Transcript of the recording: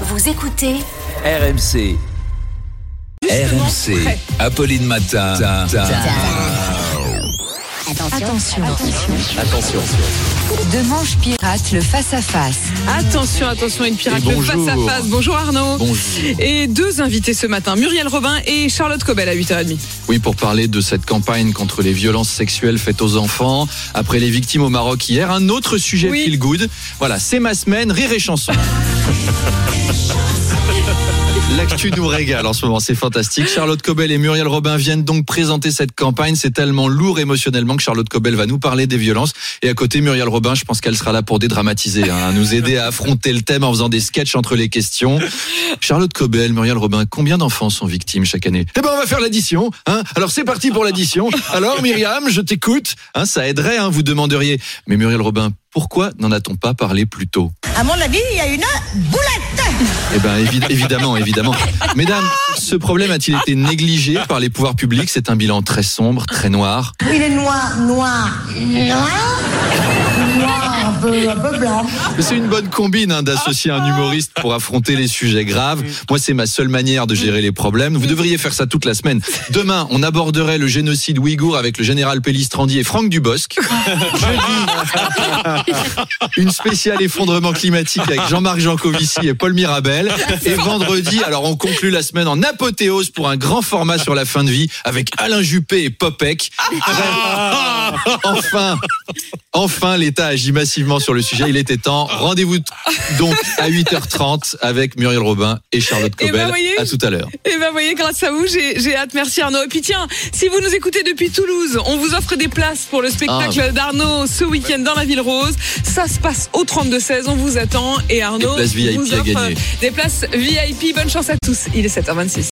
Vous écoutez RMC. RMC. prêt. Apolline Matin. Attention, Attention. Demanche pirate le face-à-face. Attention, attention, une pirate le bonjour. face à face. Bonjour Arnaud. Bonjour. Et deux invités ce matin, Muriel Robin et Charlotte Cobel à 8h30. Oui, pour parler de cette campagne contre les violences sexuelles faites aux enfants. Après les victimes au Maroc hier, un autre sujet Oui. feel good. Voilà, c'est ma semaine, rire et chanson. L'actu nous régale en ce moment, c'est fantastique. Charlotte Cobel et Muriel Robin viennent donc présenter cette campagne. C'est tellement lourd émotionnellement que Charlotte Cobel va nous parler des violences. Et à côté, Muriel Robin, je pense qu'elle sera là pour dédramatiser, hein, nous aider à affronter le thème en faisant des sketchs entre les questions. Charlotte Cobel, Muriel Robin, combien d'enfants sont victimes chaque année? Eh ben, on va faire l'addition. Hein Alors, c'est parti pour l'addition. Alors, Myriam, je t'écoute. Hein, ça aiderait, hein, vous demanderiez. Mais Muriel Robin, pourquoi n'en a-t-on pas parlé plus tôt? À mon avis, il y a une boulette Eh ben, évi- évidemment, évidemment. Mesdames, ce problème a-t-il été négligé par les pouvoirs publics? C'est un bilan très sombre, très noir. Il est noir, noir, noir, noir, un peu, un peu blanc. C'est une bonne combine hein, d'associer un humoriste pour affronter les sujets graves. Moi, c'est ma seule manière de gérer les problèmes. Vous devriez faire ça toute la semaine. Demain, on aborderait le génocide ouïghour avec le général Pellistrandi et Franck Dubosc. Jeudi, une spéciale effondrement climatique avec Jean-Marc Jancovici et Paul Mirabel. Et vendredi, alors on conclut la semaine en apothéose pour un grand format sur la fin de vie avec Alain Juppé et Popek. Bref, enfin, enfin, l'État agit massivement sur le sujet. Il était temps. Rendez-vous donc à 8h30 avec Muriel Robin et Charlotte Eh ben, Cobel. voyez. à tout à l'heure. Et ben, voyez, grâce à vous, j'ai j'ai hâte. Merci Arnaud. Et puis tiens, si vous nous écoutez depuis Toulouse, on vous offre des places pour le spectacle Ah. d'Arnaud ce week-end dans la Ville Rose. Ça se passe au 32-16. On vous attend. Et Arnaud Des places VIP vous à offre gagner. des places VIP. Bonne chance à tous. Il est 7h26.